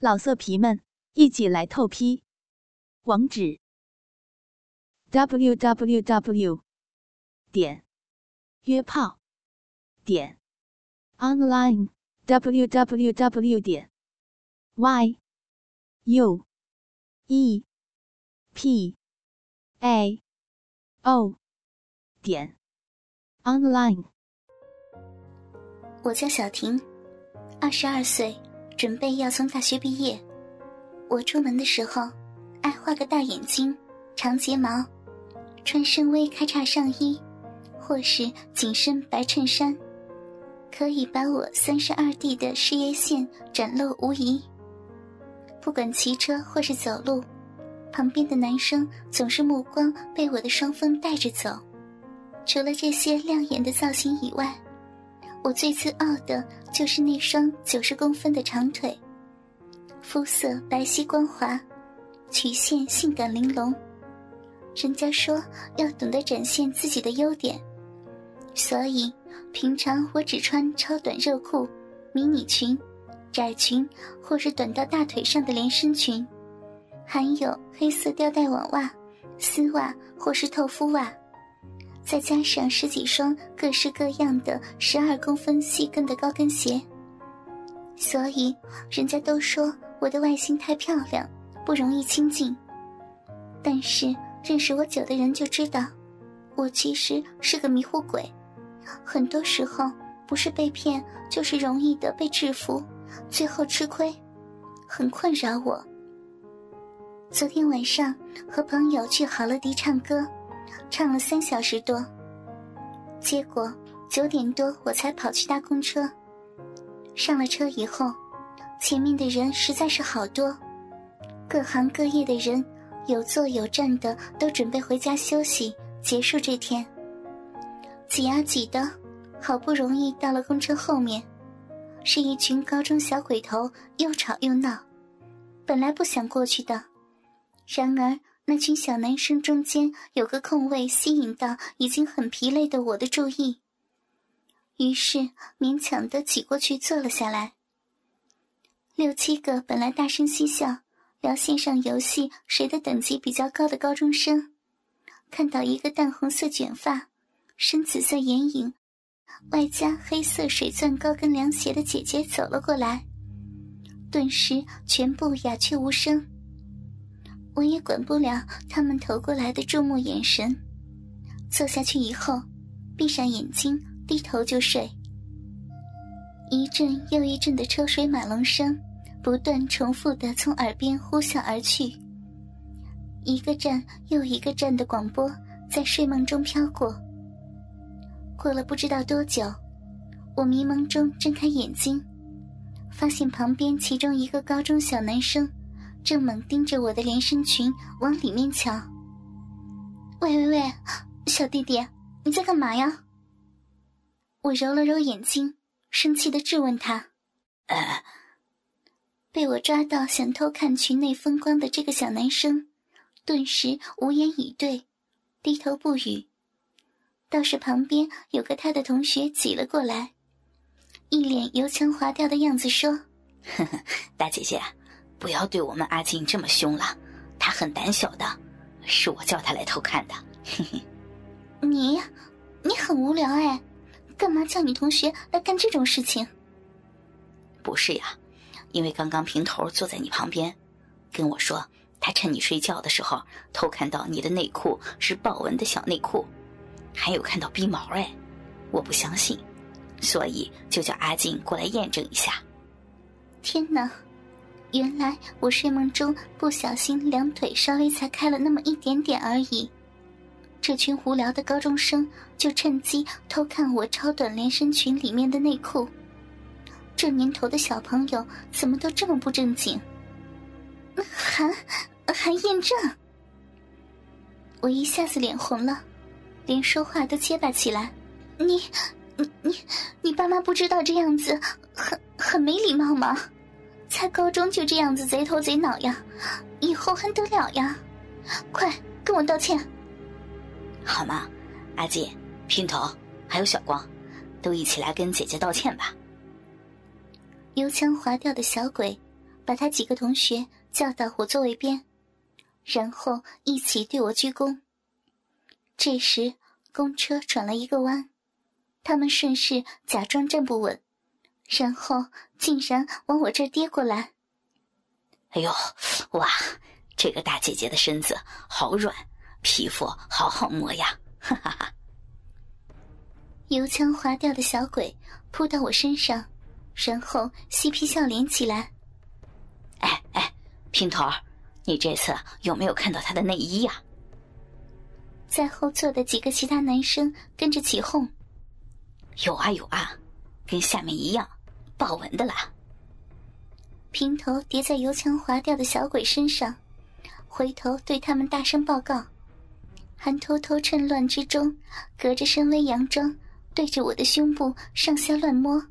老色皮们，一起来透批！网址：w w w 点约炮点 online w w w 点 y u e p a o 点 online。我叫小婷，二十二岁。准备要从大学毕业，我出门的时候爱画个大眼睛、长睫毛，穿深 V 开叉上衣，或是紧身白衬衫，可以把我三十二 D 的事业线展露无遗。不管骑车或是走路，旁边的男生总是目光被我的双峰带着走。除了这些亮眼的造型以外，我最自傲的就是那双九十公分的长腿，肤色白皙光滑，曲线性感玲珑。人家说要懂得展现自己的优点，所以平常我只穿超短热裤、迷你裙、窄裙，或是短到大腿上的连身裙，还有黑色吊带网袜、丝袜或是透肤袜。再加上十几双各式各样的十二公分细跟的高跟鞋，所以人家都说我的外形太漂亮，不容易亲近。但是认识我久的人就知道，我其实是个迷糊鬼，很多时候不是被骗，就是容易的被制服，最后吃亏，很困扰我。昨天晚上和朋友去好乐迪唱歌。唱了三小时多，结果九点多我才跑去搭公车。上了车以后，前面的人实在是好多，各行各业的人有坐有站的，都准备回家休息，结束这天。挤啊挤的，好不容易到了公车后面，是一群高中小鬼头，又吵又闹。本来不想过去的，然而。那群小男生中间有个空位，吸引到已经很疲累的我的注意，于是勉强的挤过去坐了下来。六七个本来大声嬉笑、聊线上游戏谁的等级比较高的高中生，看到一个淡红色卷发、深紫色眼影，外加黑色水钻高跟凉鞋的姐姐走了过来，顿时全部鸦雀无声。我也管不了他们投过来的注目眼神，坐下去以后，闭上眼睛，低头就睡。一阵又一阵的车水马龙声不断重复的从耳边呼啸而去，一个站又一个站的广播在睡梦中飘过。过了不知道多久，我迷蒙中睁开眼睛，发现旁边其中一个高中小男生。正猛盯着我的连身裙往里面瞧。喂喂喂，小弟弟，你在干嘛呀？我揉了揉眼睛，生气的质问他。被我抓到想偷看裙内风光的这个小男生，顿时无言以对，低头不语。倒是旁边有个他的同学挤了过来，一脸油腔滑调的样子说：“ 呵呵，大姐姐。”不要对我们阿静这么凶了，她很胆小的，是我叫她来偷看的。嘿嘿，你，你很无聊哎，干嘛叫你同学来干这种事情？不是呀，因为刚刚平头坐在你旁边，跟我说他趁你睡觉的时候偷看到你的内裤是豹纹的小内裤，还有看到逼毛哎，我不相信，所以就叫阿静过来验证一下。天哪！原来我睡梦中不小心两腿稍微才开了那么一点点而已，这群无聊的高中生就趁机偷看我超短连身裙里面的内裤。这年头的小朋友怎么都这么不正经？还还验证？我一下子脸红了，连说话都结巴起来。你你你你爸妈不知道这样子很很没礼貌吗？才高中就这样子贼头贼脑呀，以后还得了呀？快跟我道歉，好吗？阿锦、姘头还有小光，都一起来跟姐姐道歉吧。油腔滑调的小鬼，把他几个同学叫到我座位边，然后一起对我鞠躬。这时，公车转了一个弯，他们顺势假装站不稳，然后竟然往我这儿跌过来。哎呦，哇，这个大姐姐的身子好软，皮肤好好摸呀！哈哈哈。油腔滑调的小鬼扑到我身上，然后嬉皮笑脸起来。哎哎，平头，你这次有没有看到他的内衣呀？在后座的几个其他男生跟着起哄：“有啊有啊，跟下面一样，豹纹的啦。”平头叠在油腔滑调的小鬼身上，回头对他们大声报告，还偷偷趁乱之中，隔着身微洋装，对着我的胸部上下乱摸，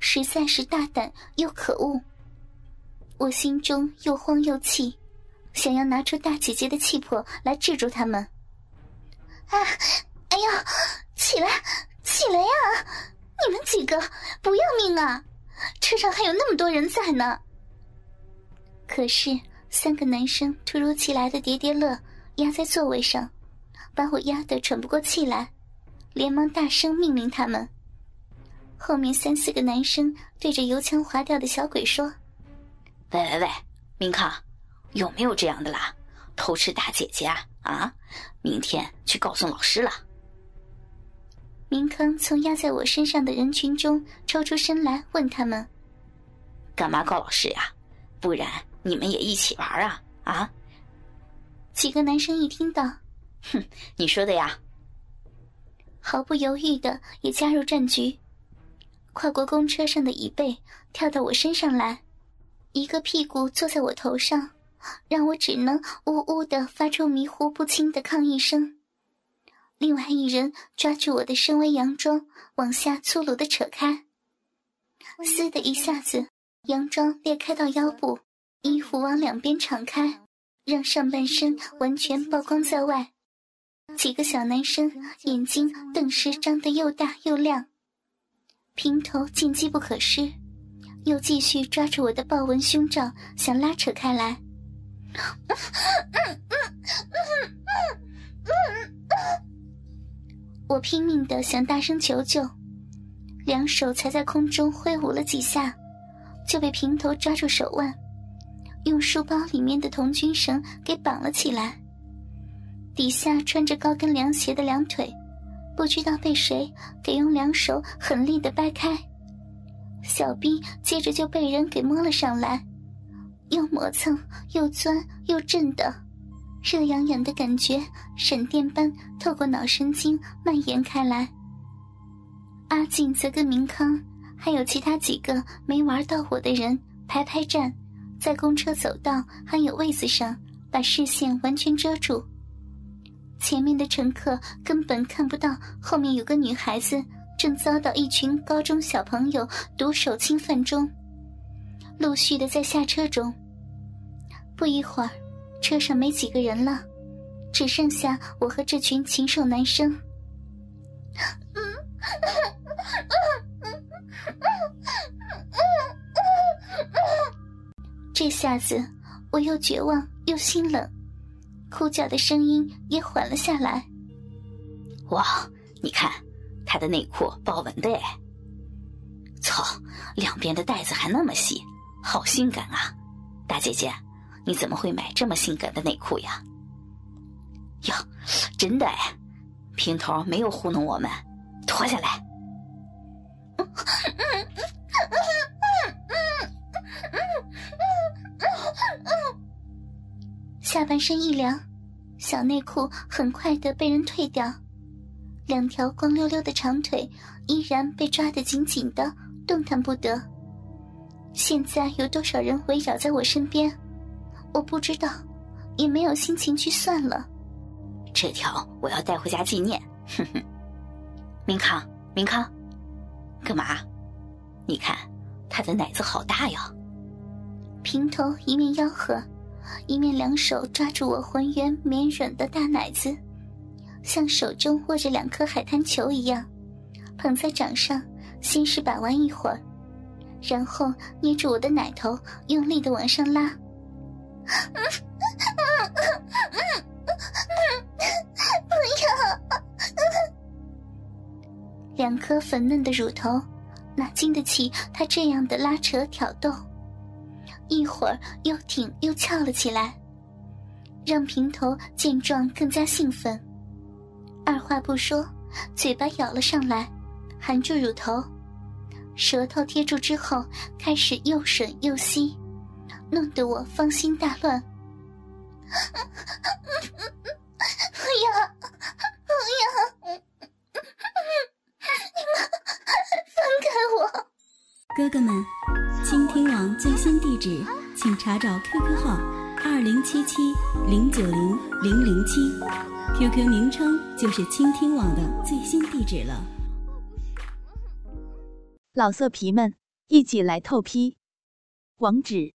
实在是大胆又可恶。我心中又慌又气，想要拿出大姐姐的气魄来制住他们。啊！哎呀，起来，起来呀！你们几个不要命啊！车上还有那么多人在呢。可是三个男生突如其来的叠叠乐压在座位上，把我压得喘不过气来，连忙大声命令他们。后面三四个男生对着油腔滑调的小鬼说：“喂喂喂，明康，有没有这样的啦？偷吃大姐姐啊？啊！明天去告诉老师了。”明康从压在我身上的人群中抽出身来，问他们：“干嘛告老师呀？不然你们也一起玩啊？啊？”几个男生一听到，哼，你说的呀，毫不犹豫的也加入战局，跨过公车上的椅背，跳到我身上来，一个屁股坐在我头上，让我只能呜呜的发出迷糊不清的抗议声。另外一人抓住我的深 V 洋装，往下粗鲁的扯开，嘶的一下子，洋装裂开到腰部，衣服往两边敞开，让上半身完全曝光在外。几个小男生眼睛顿时张得又大又亮，平头见机不可失，又继续抓住我的豹纹胸罩，想拉扯开来。我拼命的想大声求救，两手才在空中挥舞了几下，就被平头抓住手腕，用书包里面的童军绳给绑了起来。底下穿着高跟凉鞋的两腿，不知道被谁给用两手狠力的掰开，小兵接着就被人给摸了上来，又磨蹭又钻又震的。热痒痒的感觉，闪电般透过脑神经蔓延开来。阿静则跟明康还有其他几个没玩到我的人排排站，在公车走道还有位子上，把视线完全遮住。前面的乘客根本看不到后面有个女孩子正遭到一群高中小朋友毒手侵犯中，陆续的在下车中。不一会儿。车上没几个人了，只剩下我和这群禽兽男生。这下子我又绝望又心冷，哭叫的声音也缓了下来。哇，你看，他的内裤豹纹的哎！操，两边的带子还那么细，好性感啊，大姐姐。你怎么会买这么性感的内裤呀？哟，真的哎，平头没有糊弄我们，脱下来。下半身一凉，小内裤很快的被人退掉，两条光溜溜的长腿依然被抓得紧紧的，动弹不得。现在有多少人围绕在我身边？我不知道，也没有心情去算了。这条我要带回家纪念。哼哼，明康，明康，干嘛？你看他的奶子好大呀！平头一面吆喝，一面两手抓住我浑圆绵软的大奶子，像手中握着两颗海滩球一样，捧在掌上，先是把玩一会儿，然后捏住我的奶头，用力的往上拉。不要！两颗粉嫩的乳头哪经得起他这样的拉扯挑逗？一会儿又挺又翘了起来，让平头见状更加兴奋。二话不说，嘴巴咬了上来，含住乳头，舌头贴住之后，开始又吮又吸，弄得我芳心大乱。不要，不要！你们放开我！哥哥们，倾听网最新地址，请查找 QQ 号二零七七零九零零零七，QQ 名称就是倾听网的最新地址了。老色皮们，一起来透批！网址